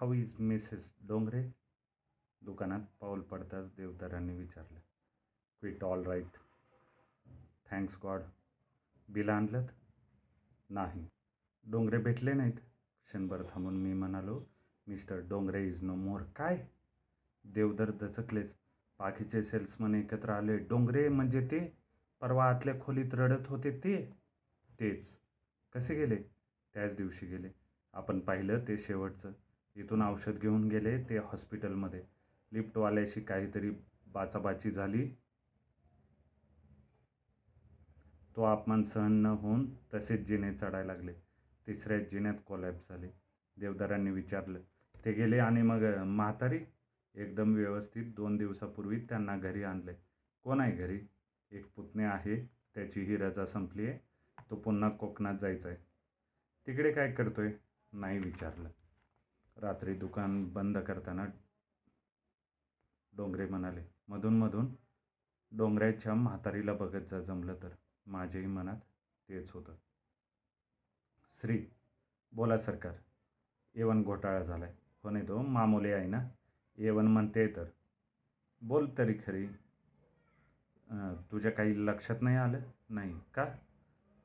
How is Mrs Dongre दुकानात पाऊल पडताच देवदारांनी विचारलं. Quite all right thanks God bill आणलं नाही. डोंगरे भेटले नाहीत. क्षणभर थांबून मी म्हणालो mister Dongre is no more काय? देवदर दचकलेच. बाकीचे सेल्समन एकत्र आले. डोंगरे म्हणजे ते? परवा आतल्या खोलीत रडत होते ते? तेच. कसे गेले? त्याच दिवशी गेले. आपण पाहिलं ते शेवटचं. तिथून औषध घेऊन गेले ते हॉस्पिटलमध्ये. लिफ्टवाल्याशी काहीतरी बाचाबाची झाली. तो अपमान सहन न होऊन तसेच जिने चढायला लागले. तिसऱ्या जिन्यात कोलॅप्स झाले. देवदारांनी विचारलं ते गेले आणि मग म्हातारी? एकदम व्यवस्थित. दोन दिवसापूर्वी त्यांना घरी आणले कोण आहे घरी? एक पुतणे आहे. त्याचीही रजा संपली आहे. तो पुन्हा कोकणात जायचा आहे तिकडे काय करतोय? नाही विचारलं. रात्री दुकान बंद करताना डोंगरे म्हणाले मधून मधून डोंगराच्या म्हातारीला बघत जा जमलं तर. माझ्याही मनात तेच होतं. श्री बोला सरकार. एवन घोटाळा झालाय. हो नाही तो मामोले आहे ना. एवन म्हणते तर. बोल तरी खरी. तुझ्या काही लक्षात नाही आलं? नाही. का?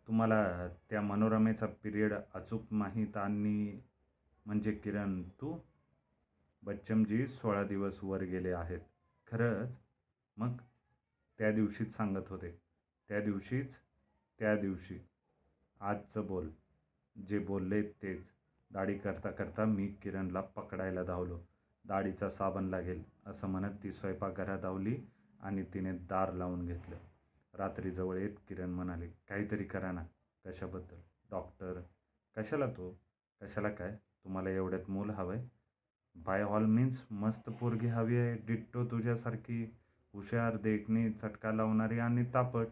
तुम्हाला त्या मनोरमेचा पिरियड अचूक माहीत आणि म्हणजे किरण तू बच्चमजी सोळा दिवस वर गेले आहेत. खरंच? मग? त्या दिवशीच सांगत होते. त्या दिवशीच? त्या दिवशी. आजचं बोल. जे बोलले तेच. दाढी करता करता मी किरणला पकडायला धावलो. दाढीचा साबण लागेल असं म्हणत ती स्वयंपाकघरात धावली आणि तिने दार लावून घेतलं. रात्री जवळ येत किरण म्हणाली काहीतरी करा ना कशाबद्दल? डॉक्टर? कशाला तो? कशाला काय? तुम्हाला एवढ्यात मूल हवं आहे बाय ऑल मीन्स मस्त पोरगी हवी आहे. डिट्टो तुझ्यासारखी हुशार देखणी चटका लावणारी आणि तापट.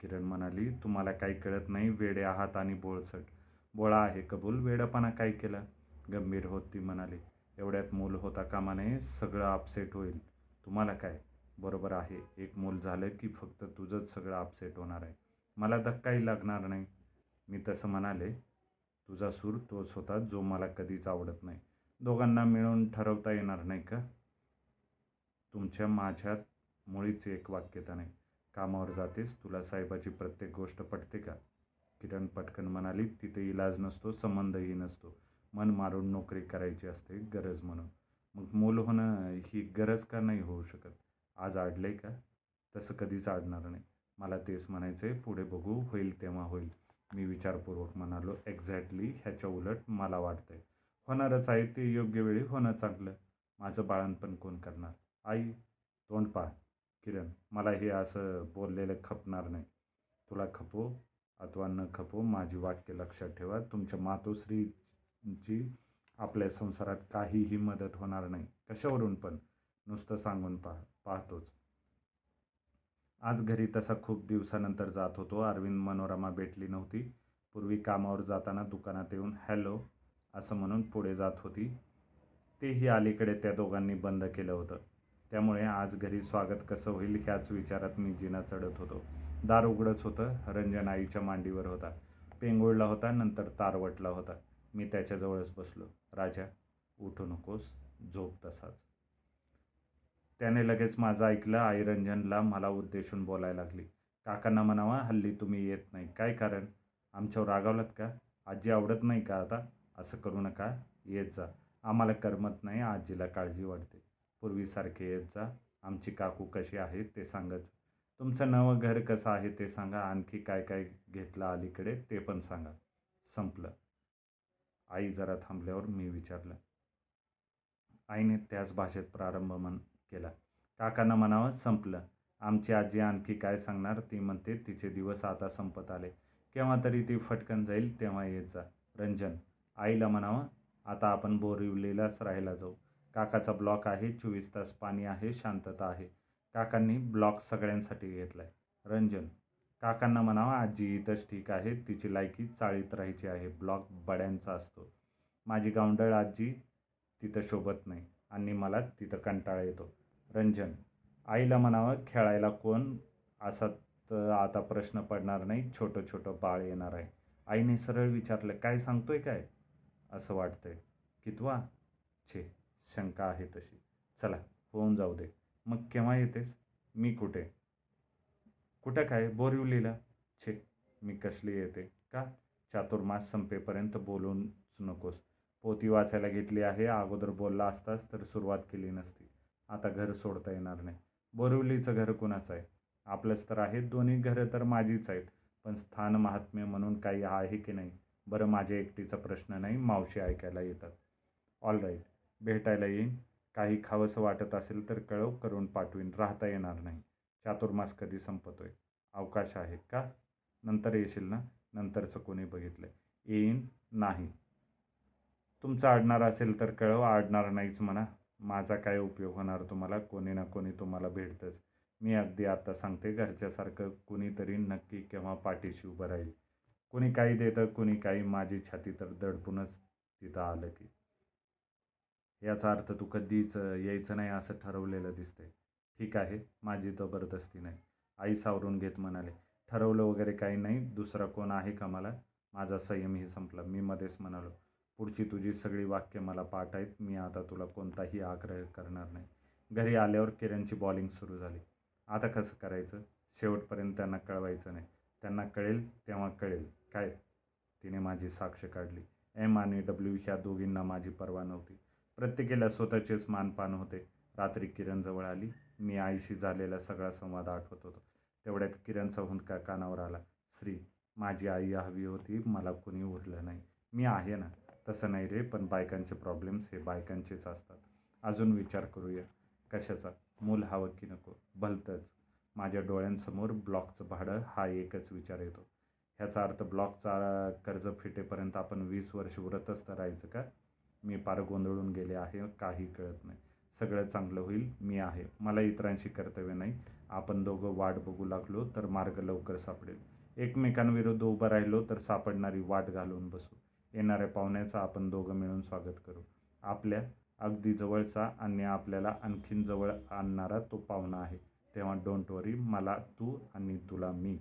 किरण म्हणाली तुम्हाला काही कळत नाही वेडे आहात आणि बोळसट. बोळा आहे कबूल वेडपणा काय केला. गंभीर होत ती म्हणाली. एवढ्यात मूल होता कामा नये सगळं अपसेट होईल. तुम्हाला काय? बरोबर आहे. एक मूल झालं की फक्त तुझंच सगळं अपसेट होणार आहे. मला धक्काही लागणार नाही. मी तसं म्हणाले. तुझा सूर तोच होता जो मला कधीच आवडत नाही. दोघांना मिळून ठरवता येणार नाही का? तुमच्या माझ्यात मुळीच एक वाक्यता नाही. कामावर जातेस तुला साहेबाची प्रत्येक गोष्ट पटते का? किरण पटकन म्हणाली तिथे इलाज नसतो संबंधही नसतो. मन मारून नोकरी करायची असते गरज म्हणून. मग मूल होणं ही गरज का नाही होऊ शकत? आज आडले का? तसं कधीच आडणार नाही. मला तेच म्हणायचं आहे पुढे बघू होईल तेव्हा होईल. मी विचारपूर्वक म्हणालो एक्झॅक्टली ह्याच्या उलट मला वाटतंय. होणारच आहे ते योग्य वेळी होणं चांगलं. माझं बाळणपण कोण करणार? आई तोंड पहा. किरण मला हे असं बोललेलं खपणार नाही. तुला खपो अथवा न खपो माझी वाक्य लक्षात ठेवा. तुमच्या मातोश्रीची आपल्या संसारात काहीही मदत होणार नाही. कशावरून पण? नुसतं सांगून पाह पाहतोच. आज घरी तसा खूप दिवसानंतर जात होतो. अरविंद मनोरमा भेटली नव्हती. पूर्वी कामावर जाताना दुकानात येऊन हॅलो असं म्हणून पुढे जात होती. तेही अलीकडे त्या दोघांनी बंद केलं होतं. त्यामुळे आज घरी स्वागत कसं होईल ह्याच विचारात मी जिना चढत होतो. दार उघडच होतं. रंजन आईच्या मांडीवर होता. पेंगुळला होता नंतर तारवटला होता. मी त्याच्याजवळच बसलो. राजा उठू नकोस. झोप तसाच. त्याने लगेच माझं ऐकलं. आई रंजनला मला उद्देशून बोलायला लागली. काकांना म्हणावा हल्ली तुम्ही येत नाही. काय कारण? आमच्यावर रागावलात का? आजी आवडत नाही का आता? असं करू नका. येत जा. आम्हाला करमत नाही. आजीला काळजी वाटते पूर्वीसारखे येत जा. आमची काकू कशी आहे ते सांगत तुमचं नवं घर कसं आहे ते सांगा. आणखी काय काय घेतलं अलीकडे ते पण सांगा. संपलं. आई जरा थांबल्यावर मी विचारलं. आईने त्याच भाषेत प्रारंभ म्हण केला. काकांना म्हणावं संपलं. आमची आजी आणखी काय सांगणार? ती म्हणते तिचे दिवस आता संपत आले. केव्हा तरी ती फटकन जाईल तेव्हा येत जा. रंजन आईला म्हणावं आता आपण बोरिवलीलाच राहायला जाऊ. काकाचा ब्लॉक आहे चोवीस तास पाणी आहे शांतता आहे. काकांनी ब्लॉक सगळ्यांसाठी घेतला आहे रंजन काकांना म्हणावं आजी इथंच ठीक आहे तिची लायकी चाळीत राहायची आहे ब्लॉक बड्यांचा असतो. माझी गावंडळ आजी तिथं शोभत नाही आणि मला तिथं कंटाळा येतो. रंजन. आईला म्हणावं खेळायला कोण असा तर आता प्रश्न पडणार नाही छोटं छोटं बाळ येणार आहे. आईने सरळ विचारलं काय सांगतोय काय? असं वाटतंय. कितवा? छे शंका आहे तशी. चला होऊन जाऊ दे. मग केव्हा येतेस? मी कुठे? कुठं काय? बोरिवलीला. छे मी कसली येते? का? चातुर्मास संपेपर्यंत बोलूच नकोस. पोती वाचायला घेतली आहे अगोदर बोलला असतास तर सुरुवात केली नसती. आता घर सोडता येणार नाही. बोरिवलीचं घर कुणाचं आहे? आपलंच तर आहेत दोन्ही घरं तर माझीच आहेत. पण स्थान महात्म्य म्हणून काही आहे की नाही? बरं माझ्या एकटीचा प्रश्न नाही मावशी ऐकायला येतात. ऑल राईट भेटायला येईन. काही खावंसं वाटत असेल तर कळव करून पाठवीन. राहता येणार नाही. चातुर्मास कधी संपतोय? अवकाश आहे का? नंतर येशील ना? नंतरचं कोणी बघितलं येईन? नाही. तुमचं आडणार असेल तर कळव आडणार नाहीच म्हणा. माझा काय उपयोग होणार तुम्हाला? कोणी ना कोणी तुम्हाला भेटतंच. मी अगदी आत्ता सांगते घरच्यासारखं कुणीतरी नक्की केव्हा पाठीशी उभं राहील. कुणी काही देतं कुणी काही माझी छाती तर दडपूनच तिथं आलं की. याचा अर्थ तू कधीच यायचं नाही असं ठरवलेलं दिसतंय. ठीक आहे माझी जबरदस्ती नाही. आई सावरून घेत म्हणाले ठरवलं वगैरे काही नाही दुसरा कोण आहे का मला? माझा संयमही संपला. मी मध्येच म्हणालो पुढची तुझी सगळी वाक्य मला पाठ आहेत मी आता तुला कोणताही आग्रह करणार नाही. घरी आल्यावर किरणची बॉलिंग सुरू झाली. आता कसं करायचं? शेवटपर्यंत त्यांना कळवायचं नाही. त्यांना कळेल तेव्हा कळेल. काय? तिने माझी साक्ष काढली. एम आणि डब्ल्यू ह्या दोघींना माझी पर्वा नव्हती. प्रत्येकीला स्वतःचेच मानपान होते. रात्री किरण जवळ आली. मी आईशी झालेला सगळा संवाद आठवत होतो. तेवढ्यात किरणचा हुंदका कानावर आला. श्री माझी आई हवी होती. मला कुणी उरलं नाही. मी आहे ना? तसं नाही रे पण बायकांचे प्रॉब्लेम्स हे बायकांचेच असतात. अजून विचार करूया. कशाचा? मूल हवं की नको? भलतंच. माझ्या डोळ्यांसमोर ब्लॉकचं भाडं हा एकच विचार येतो. ह्याचा अर्थ ब्लॉकचा कर्ज फिटेपर्यंत आपण वीस वर्ष व्रतच राहायचं का? मी पार गोंधळून गेले आहे काही कळत नाही. सगळं चांगलं होईल मी आहे. मला इतरांशी कर्तव्य नाही. आपण दोघं वाट बघू लागलो तर मार्ग लवकर सापडेल. एकमेकांविरुद्ध उभं राहिलो तर सापडणारी वाट घालून बसू. येणाऱ्या पाहुण्याचं आपण दोघं मिळून स्वागत करू. आपल्या अगदी जवळचा आणि आपल्याला आणखीन जवळ आणणारा तो पाहुणा आहे. तेव्हा डोंट वरी मला तू आणि तुला मी.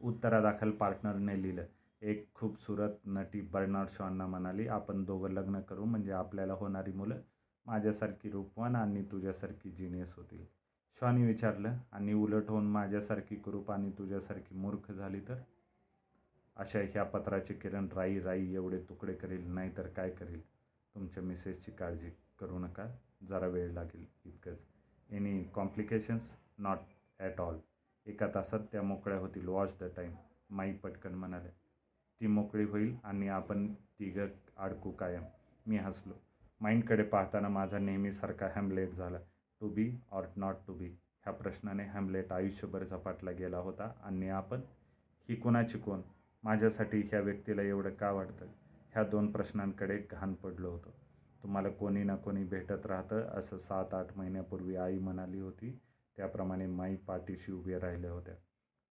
उत्तरादाखल पार्टनरने लिहिलं. एक खूपसूरत नटी बर्नार्ड शॉनना म्हणाली आपण दोघं लग्न करू म्हणजे आपल्याला होणारी मुलं माझ्यासारखी रूपवान आणि तुझ्यासारखी जिनियस होतील. शॉनी विचारलं आणि उलट होऊन माझ्यासारखी कुरूप आणि तुझ्यासारखी मूर्ख झाली तर? अशा ह्या पत्राचे किरण राई राई एवढे तुकडे करेल नाही तर काय करेल? तुमच्या मिसेसची काळजी करू नका. जरा वेळ लागेल इतकंच. Any complications not at all एका तासात त्या मोकळ्या होतील. वॉच द टाईम माई पटकन म्हणाले ती मोकळी होईल आणि आपण तिघं अडकू कायम. मी हसलो. माइंडकडे पाहताना माझा नेहमीसारखा हॅमलेट झाला. To be or not to be ह्या प्रश्नाने हॅमलेट आयुष्यभर झपाटला गेला होता. आणि आपण? ही कुणाची कोण? माझ्यासाठी ह्या व्यक्तीला एवढं का वाटतं? ह्या दोन प्रश्नांकडे घाण पडलो होतो. तुम्हाला कोणी ना कोणी भेटत राहतं असं सात आठ महिन्यापूर्वी आई म्हणाली होती. त्याप्रमाणे माई पाठीशी उभे राहिल्या होत्या.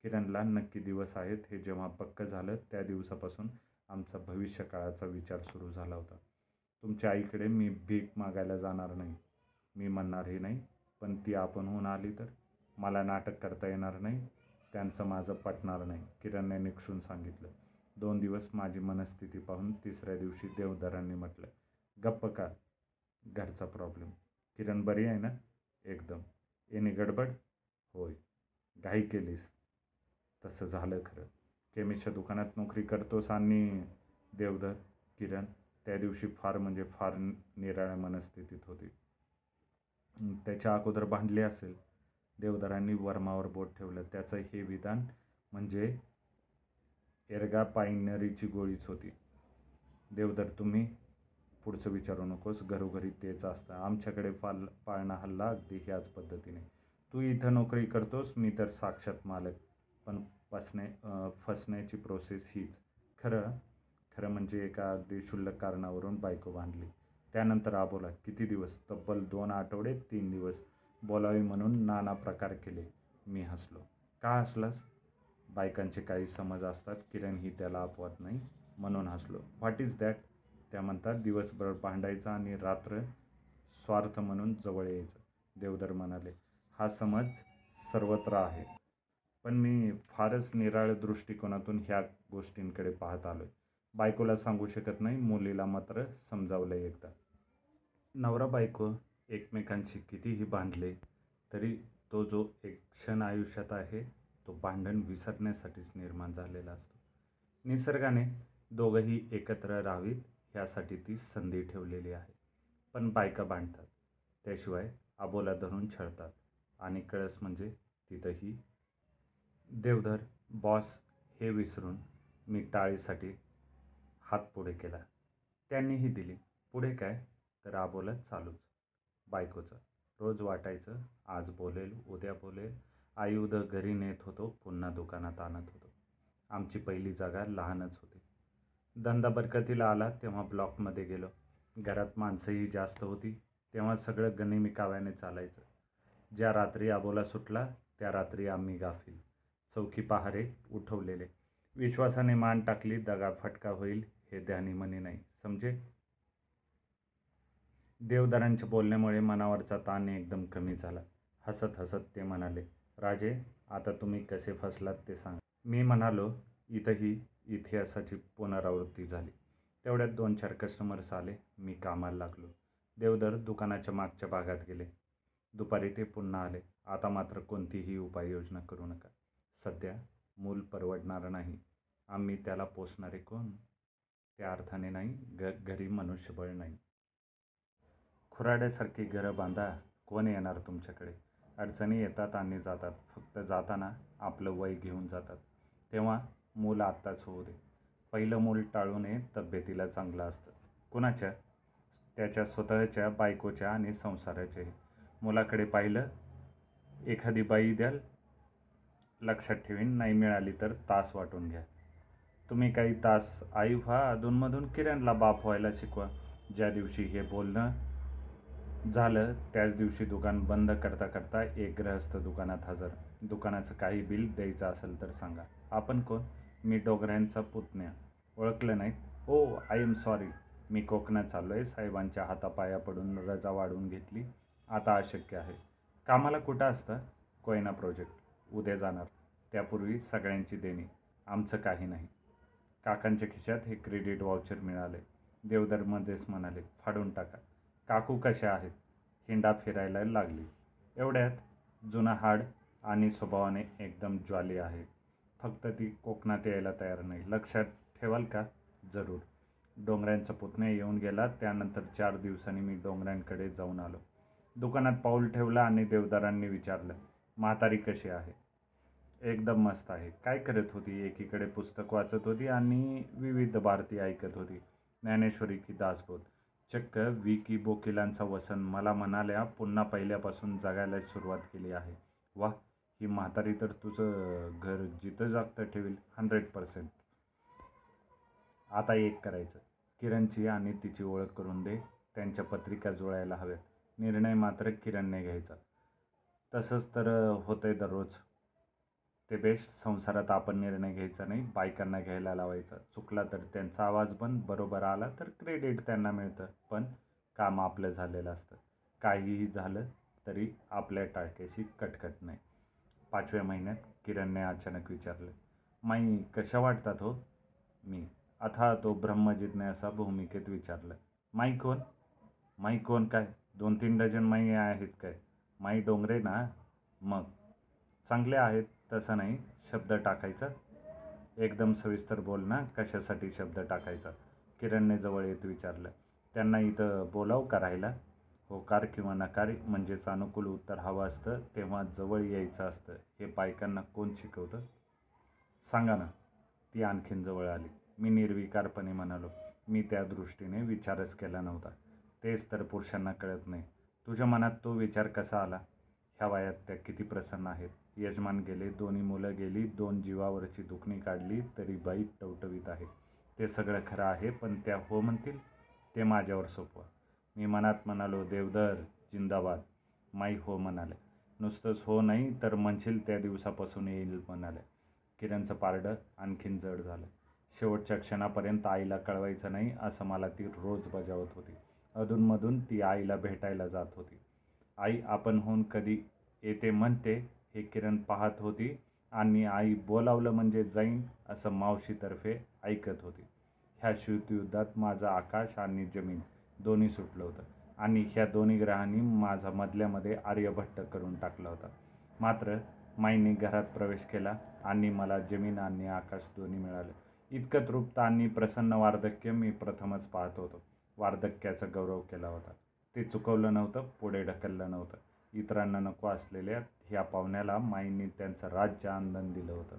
किरणला नक्की दिवस आहेत. हे जेव्हा पक्क झालं त्या दिवसापासून आमचा भविष्यकाळाचा विचार सुरू झाला होता. तुमच्या आईकडे मी भीक मागायला जाणार नाही. मी म्हणणारही नाही. पण ती आपण होऊन आली तर? मला नाटक करता येणार नाही. त्यांचं माझं पटणार नाही किरणने निक्षून सांगितलं. दोन दिवस माझी मनस्थिती पाहून तिसऱ्या दिवशी देवदारांनी म्हटलं गप्प का घरचा प्रॉब्लेम. किरण बरी आहे ना? एकदम. एनी गडबड? होय. घाई केलीस. तसं झालं खरं. केमिस्टच्या दुकानात नोकरी करतोस आणि देवधर किरण त्या दिवशी फार म्हणजे फार निराळ्या मनस्थितीत होती. त्याच्या अगोदर भांडले असेल देवदारांनी वर्मावर बोट ठेवलं. त्याचं हे विधान म्हणजे एरगा पायनरीची गोळीच होती. देवधर तुम्ही पुढचं विचारू नकोस. घरोघरी तेच असतं. आमच्याकडे पाल पाळणा हल्ला अगदी ह्याच पद्धतीने. तू इथं नोकरी करतोस मी तर साक्षात मालक. पण फसणे फसण्याची प्रोसेस हीच. खरं खरं म्हणजे एका अगदी क्षुल्लक कारणावरून बायको बांधली. त्यानंतर आबोला किती दिवस? तब्बल दोन आठवडे तीन दिवस. बोलावी म्हणून नाना प्रकार केले. मी हसलो. का हसलास? बायकांचे काही समज असतात. किरण ही त्याला अपवाद नाही म्हणून हसलो. व्हॉट इज दॅट त्या म्हणतात दिवसभर भांडायचा आणि रात्र स्वार्थ म्हणून जवळ यायचं. देवधर म्हणाले हा समज सर्वत्र आहे. पण मी फारच निराळ दृष्टिकोनातून ह्या गोष्टींकडे पाहत आलो बायकोला सांगू शकत नाही मुलीला मात्र समजावलं एकदा. नवरा बायको एकमेकांशी कितीही बांधले तरी तो जो एक क्षण आयुष्यात आहे तो भांडण विसरण्यासाठीच निर्माण झालेला असतो. निसर्गाने दोघंही एकत्र राहावीत ह्यासाठी ती संधी ठेवलेली आहे. पण बायका बांधतात त्याशिवाय आबोला धरून छळतात. आणि कळस म्हणजे तिथंही. देवधर बॉस हे विसरून मी टाळीसाठी हात पुढे केला. त्यांनीही दिली. पुढे काय? तर आबोला चालूच. बायकोचं. रोज वाटायचं आज बोलेल उद्या बोलेल. आई उद्या घरी नेत होतो पुन्हा दुकानात आणत होतो. आमची पहिली जागा लहानच होती. धंदा बरकतीला आला तेव्हा ब्लॉकमध्ये गेलो. घरात माणसंही जास्त होती तेव्हा सगळं गनिमिकाव्याने चालायचं. ज्या रात्री आबोला सुटला त्या रात्री आम्ही गाफील. चौकी पहारे उठवलेले. विश्वासाने मान टाकली दगा फटका होईल हे ध्यानी मनी नाही. समजे? देवदारांच्या बोलण्यामुळे मनावरचा ताण एकदम कमी झाला. हसत हसत ते म्हणाले राजे आता तुम्ही कसे फसलात ते सांग. मी म्हणालो इथंही इतिहासाची पुनरावृत्ती झाली. तेवढ्यात दोन चार कस्टमर्स आले. मी कामाला लागलो. देवदर दुकानाच्या मागच्या भागात गेले. दुपारी ते पुन्हा आले. आता मात्र कोणतीही उपाययोजना करू नका. सध्या मूल परवडणारं नाही. आम्ही त्याला पोसणारे कोण? त्या अर्थाने नाही ग घरी मनुष्यबळ नाही. खुराड्यासारखी घरं बांधा कोण येणार तुमच्याकडे? अडचणी येतात आणि जातात. फक्त जाताना आपलं वय घेऊन जातात. तेव्हा मूल आत्ताच होऊ दे. पहिलं मूल टाळू नये तब्येतीला चांगलं असतं. कुणाच्या? त्याच्या स्वतःच्या बायकोच्या आणि संसाराच्याही मुलाकडे पाहिलं एखादी बाई द्याल लक्षात ठेवीन नाही मिळाली तर तास वाटून घ्या. तुम्ही काही तास आई व्हा अधूनमधून किरणला बाप व्हायला शिकवा. ज्या दिवशी हे बोलणं झालं त्याच दिवशी दुकान बंद करता करता एक ग्रहस्थ दुकानात हजर. दुकानाचं काही बिल द्यायचं असेल तर सांगा. आपण कोण? मी डोगऱ्यांचा पुतण्या. ओळखलं नाही? ओ आय एम सॉरी मी कोकणात चाललो आहे साहेबांच्या हातापाया पडून रजा वाढवून घेतली. आता अशक्य आहे. कामाला कुठं असतं? कोयना प्रोजेक्ट. उद्या जाणार. त्यापूर्वी सगळ्यांची देणी. आमचं काही नाही. काकांच्या खिशात हे क्रेडिट वाउचर मिळाले देवदरमध्येच म्हणाले फाडून टाका. काकू कशा आहेत? हिंडा फिरायला लागली. एवढ्यात जुना हाड आणि स्वभावाने एकदम ज्वाली आहे. फक्त ती कोकणात यायला तयार नाही. लक्षात ठेवाल का? जरूर. डोंगऱ्यांचा पुतणे येऊन गेला. त्यानंतर चार दिवसांनी मी डोंगरांकडे जाऊन आलो. दुकानात पाऊल ठेवलं आणि देवदारांनी विचारलं म्हातारी कशी आहे? एकदम मस्त आहे. काय करत होती? एकीकडे पुस्तक वाचत होती आणि विविध भारती ऐकत होती. ज्ञानेश्वरी की दासबोध. चक्क विकी बोकिलांचा वसन. मला म्हणाल्या पुन्हा पहिल्यापासून जगायला सुरुवात केली आहे. वा ही म्हातारी तर तुझं घर जिथं जागतं ठेवील हंड्रेड पर्सेंट आता एक करायचं. किरणची आणि तिची ओळख करून दे. त्यांच्या पत्रिका जुळायला हव्यात. निर्णय मात्र किरणने घ्यायचा. तसंच तर होतंय दररोज. ते बेस्ट संसारात आपण निर्णय घ्यायचा नाही बायकांना घ्यायला लावायचा. चुकला तर त्यांचा आवाज पण बरोबर आला तर क्रेडिट त्यांना मिळतं. पण काम आपलं झालेलं असतं. काहीही झालं तरी आपल्या टाळक्याशी कटकट नाही. पाचव्या महिन्यात किरणने अचानक विचारलं माई कशा वाटतात हो? मी. अथा तो ब्रह्मजिज्ञासा भूमिकेत विचारलं. माई कोण? माई कोण काय? दोन तीन डझन माई आहेत काय? माई डोंगरे ना? मग? चांगले आहेत. तसं नाही शब्द टाकायचा. एकदम सविस्तर बोल ना कशासाठी शब्द टाकायचा. किरणने जवळ येत विचारलं. त्यांना इथं बोलाव का राहायला होकार किंवा नकार म्हणजेच अनुकूल उत्तर हवं असतं तेव्हा जवळ यायचं असतं. हे बायकांना कोण शिकवतं? सांगा ना. ती आणखीन जवळ आली. मी निर्विकारपणे म्हणालो मी त्या दृष्टीने विचारच केला नव्हता. तेच तर पुरुषांना कळत नाही. तुझ्या मनात तो विचार कसा आला? ह्या वयात त्या किती प्रसन्न आहेत? यजमान गेले दोन्ही मुलं गेली दोन जीवावरची दुखणी काढली तरी बाई टवटवीत आहे. ते सगळं खरं आहे पण त्या हो म्हणतील ते माझ्यावर सोपवा. मी मनात म्हणालो देवदर जिंदाबाद. माई हो म्हणाले नुसतंच हो नाही तर म्हणशील त्या दिवसापासून येईल म्हणाले. किरणचं पारडं आणखीन जड झालं. शेवटच्या क्षणापर्यंत आईला कळवायचं नाही असं मला ती रोज बजावत होती. अधूनमधून ती आईला भेटायला जात होती. आई आपण होऊन कधी येते म्हणते हे किरण पाहत होती आणि आई बोलावलं म्हणजे जाईन असं मावशीतर्फे ऐकत होती. ह्या युद्धात माझं आकाश आणि जमीन दोन्ही सुटलं होतं आणि ह्या दोन्ही ग्रहांनी माझा मधल्यामध्ये आर्यभट्ट करून टाकला होता. मात्र माईने घरात प्रवेश केला आणि मला जमीन आणि आकाश दोन्ही मिळालं. इतकं तृप्त आणि प्रसन्न वार्धक्य मी प्रथमच पाहत होतो. वार्धक्याचा गौरव केला होता. ते चुकवलं नव्हतं पुढे ढकललं नव्हतं. इतरांना नको असलेल्या या पाहुण्याला माईंनी त्यांचं राज्य आंदन दिलं होतं.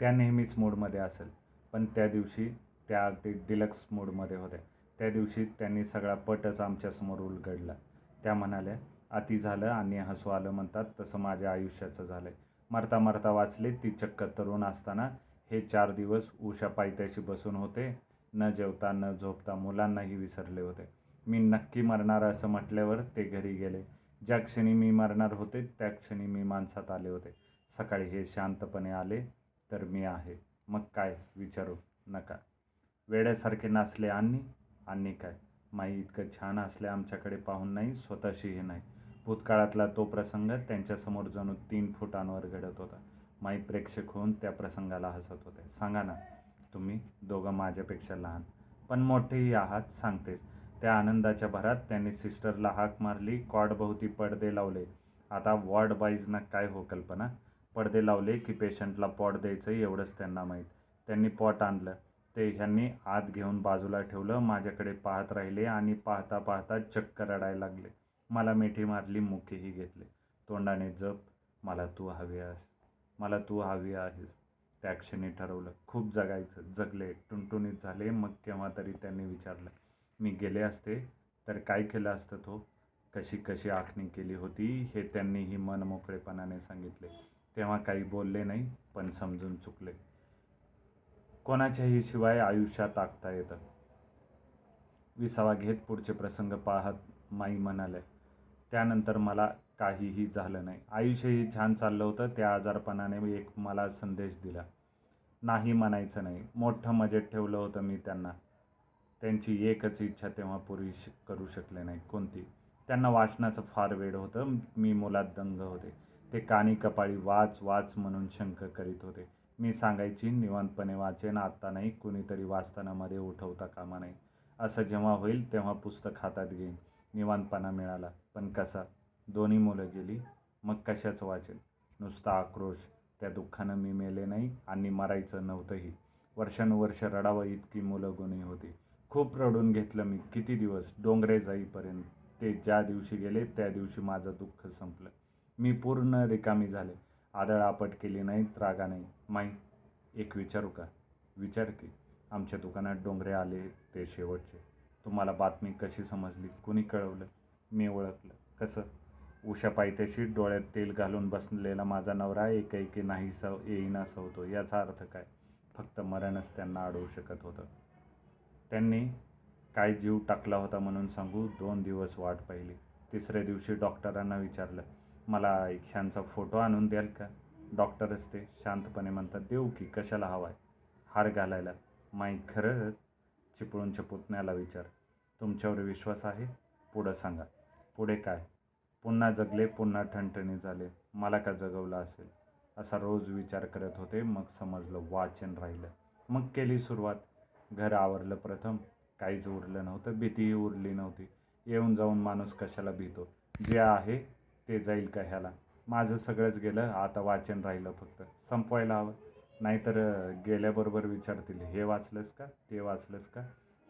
त्या नेहमीच मूडमध्ये असेल पण त्या दिवशी त्या अगदी डिलक्स मूडमध्ये होत्या. त्या दिवशी त्यांनी सगळा पटच आमच्यासमोर उलगडला. त्या म्हणाल्या अति झालं आणि हसू आलं म्हणतात तसं माझ्या आयुष्याचं झालं मरता मरता वाचले ती चक्क तरुण असताना. हे चार दिवस उषा पायथ्याशी बसून होते. न जेवता न झोपता मुलांनाही विसरले होते. मी नक्की मरणार असं म्हटल्यावर ते घरी गेले. ज्या क्षणी मी मरणार होते त्या क्षणी मी माणसात आले होते. सकाळी हे शांतपणे आले तर मी आहे. मग काय? विचारू नका. वेड्यासारखे नाचले आणि आणि काय? माई इतकं छान असले आमच्याकडे पाहून नाही स्वतःशीही नाही. भूतकाळातला तो प्रसंग त्यांच्यासमोर जणू तीन फुटांवर घडत होता. माई प्रेक्षक होऊन त्या प्रसंगाला हसत होते. सांगा ना तुम्ही दोघं माझ्यापेक्षा लहान. पण मोठेही आहात सांगतेच. त्या आनंदाच्या भरात त्यांनी सिस्टरला हाक मारली कॉडभोवती पडदे लावले. आता वॉर्ड बाईजना काय हो कल्पना? पडदे लावले की पेशंटला पॉट द्यायचं एवढंच त्यांना माहीत. त्यांनी पॉट आणलं. ते ह्यांनी आत घेऊन बाजूला ठेवलं माझ्याकडे पाहत राहिले आणि पाहता पाहता चक्क रडायला लागले. मला मिठी मारली मुखेही घेतले. तोंडाने जप मला तू हवी आहेस. मला तू हवी आहेस. त्या क्षणी ठरवलं. खूप जगायचं. जगले. टुणटुणीत झाले. मग केव्हा तरी त्यांनी विचारलं मी गेले असते तर काय केलं असतं तो? कशी कशी आखणी केली होती हे त्यांनीही मनमोकळेपणाने सांगितले. तेव्हा काही बोलले नाही पण समजून चुकले. कोणाच्याही शिवाय आयुष्यात आखता येतं. विसावा घेत पुढचे प्रसंग पाहत माई म्हणाले त्यानंतर मला काहीही झालं नाही. आयुष्यही छान चाललं होतं त्या आजारपणाने एक मला संदेश दिला. नाही म्हणायचं नाही. मोठं मजेत ठेवलं होतं मी त्यांना. त्यांची एकच इच्छा तेव्हा पूर्वी करू शकले नाही कोणती. त्यांना वाचनाचं फार वेळ होतं. मी मुलात दंग होते. ते कानी कपाळी वाच वाच म्हणून शंक करीत होते. मी सांगायची निवांतपणे वाचेन आत्ता नाही कुणीतरी वाचताना मध्ये उठवता कामा नाही असं जेव्हा होईल तेव्हा पुस्तक हातात घेईन. निवांतपणा मिळाला. पण कसा? दोन्ही मुलं गेली मग कशाचं वाचेल नुसता आक्रोश. त्या दुःखानं मी मेले नाही आणि मरायचं नव्हतंही. वर्षानुवर्ष रडावं इतकी मुलं गुणी होती. खूप रडून घेतलं मी. किती दिवस? डोंगरे जाईपर्यंत. ते ज्या दिवशी गेले त्या दिवशी माझं दुःख संपलं. मी पूर्ण रिकामी झाले. आदळ आपट केली नाही त्रागा नाही. माई एक विचारू का? विचार की आमच्या दुकानात डोंगरे आले ते शेवटचे. तुम्हाला बातमी कशी समजली? कुणी कळवलं? मी ओळखलं. कसं? उषा पायथ्याशी डोळ्यात तेल घालून बसलेला माझा नवरा एकाएकी नाही स येईना सवतो. याचा अर्थ काय? फक्त मरणच त्यांना अडवू शकत होतं. त्यांनी काय जीव टाकला होता म्हणून सांगू? दोन दिवस वाट पाहिली. तिसऱ्या दिवशी डॉक्टरांना विचारलं मला ह्यांचा फोटो आणून द्याल का? डॉक्टरच ते शांतपणे म्हणतात. देऊ की कशाला हवाय? हार घालायला. माई खरंच? चिपळूणच्या पुतण्याला विचार. तुमच्यावर विश्वास आहे? पुढं सांगा. पुढे काय? पुन्हा जगले पुन्हा ठणठणी झाले. मला का जगवलं असेल? असा रोज विचार करत होते. मग समजलं वाचन राहिलं. मग केली सुरुवात. घर आवरलं प्रथम. काहीच उरलं नव्हतं. भीतीही उरली नव्हती. येऊन जाऊन माणूस कशाला भीतो? जे आहे ते जाईल का ह्याला? माझं सगळंच गेलं. आता वाचन राहिलं फक्त. संपवायला हवं. नाहीतर गेल्याबरोबर विचारतील हे वाचलंस का? ते वाचलंस का?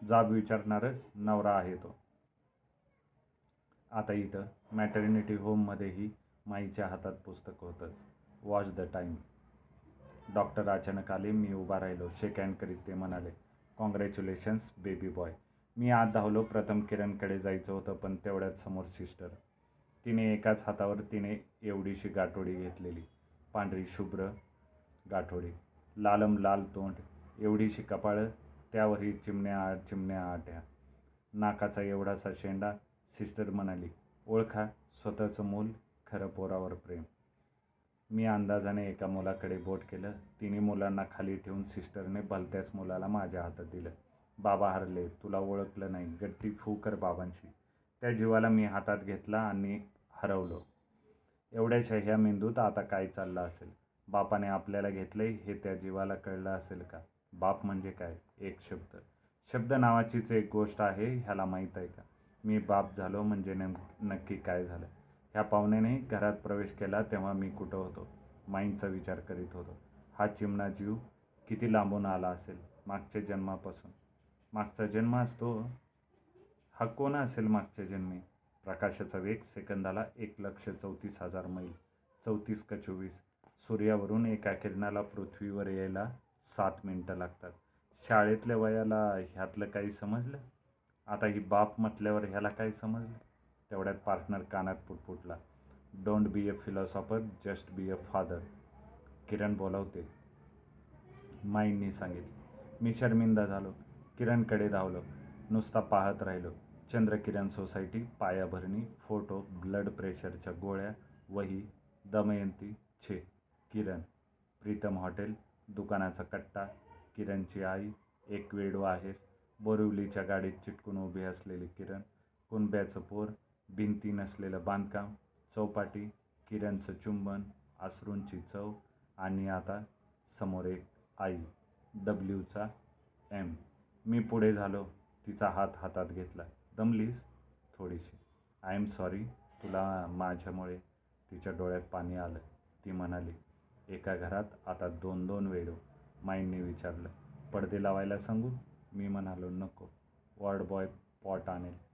जाब विचारणारच नवरा आहे तो. आता इथं मॅटर्निटी होममध्येही माईच्या हातात पुस्तक होतंच. वॉच द टाईम डॉक्टर अचानक आले. मी उभा राहिलो. शेक हँड करीत ते म्हणाले कॉंग्रॅच्युलेशन्स बेबी बॉय मी आत धावलो प्रथम किरणकडे जायचं होतं पण तेवढ्यात समोर सिस्टर तिने एकाच हातावर तिने एवढीशी गाठोडी घेतलेली. पांढरी शुभ्र गाठोडी. लालम लाल तोंड. एवढीशी कपाळं त्यावरही चिमण्या आठ चिमण्या आट्या नाकाचा एवढासा शेंडा सिस्टर म्हणाली ओळखा स्वतःचं मूल खरं पोरावर प्रेम. मी अंदाजाने एका मुलाकडे बोट केलं. तिन्ही मुलांना खाली ठेवून सिस्टरने भलत्याच मुलाला माझ्या हातात दिलं. बाबा हरले तुला ओळखलं नाही गट्टी फू कर बाबांशी. त्या जीवाला मी हातात घेतला आणि हरवलो. एवढ्याशा ह्या मेंदूत आता काय चाललं असेल? बापाने आपल्याला घेतले हे त्या जीवाला कळलं असेल का? बाप म्हणजे काय? एक शब्द. शब्द नावाचीच एक गोष्ट आहे ह्याला माहीत आहे का? मी बाप झालो म्हणजे नेम नक्की काय झालं? ह्या पाहुण्याने घरात प्रवेश केला तेव्हा मी कुठं होतो? माईंडचा विचार करीत होतो. हा चिमणा जीव किती लांबून आला असेल? मागच्या जन्मापासून. मागचा जन्म असतो? हा कोण असेल मागच्या जन्मी? प्रकाशाचा वेग सेकंदाला एक लक्ष चौतीस हजार मैल. चौतीस का चोवीस? सूर्यावरून एका किरणाला पृथ्वीवर यायला सात मिनटं लागतात. शाळेतल्या वयाला ह्यातलं काही समजलं? आता ही बाप म्हटल्यावर ह्याला काही समजलं? तेवढ्यात पार्टनर कानात पुटपुटला don't be a philosopher just be a father Kiran बोलावते. माईंनी सांगितले. मी शर्मिंदा झालो. किरणकडे धावलो. नुसता पाहत राहिलो. चंद्रकिरण सोसायटी पायाभरणी फोटो ब्लड प्रेशरच्या गोळ्या वही दमयंती छे. किरण प्रीतम हॉटेल दुकानाचा कट्टा किरणची आई एक वेडो आहेस. बोरिवलीच्या गाडीत चिटकून उभी असलेली किरण कुंब्याचं पोर भिंती नसलेलं बांधकाम चौपाटी किड्यांचं चुंबन अश्रूंची चव आणि आता समोर एक आई डब्ल्यूचा एम मी पुढे झालो तिचा हात हातात घेतला. दमलीस? थोडीशी. आय एम सॉरी तुला माझ्यामुळे तिच्या डोळ्यात पाणी आलं. ती म्हणाली एका घरात आता दोन दोन वेळो. माईंनी विचारलं पडदे लावायला सांगू? मी म्हणालो नको. वॉर्ड बॉय पॉट आणेल.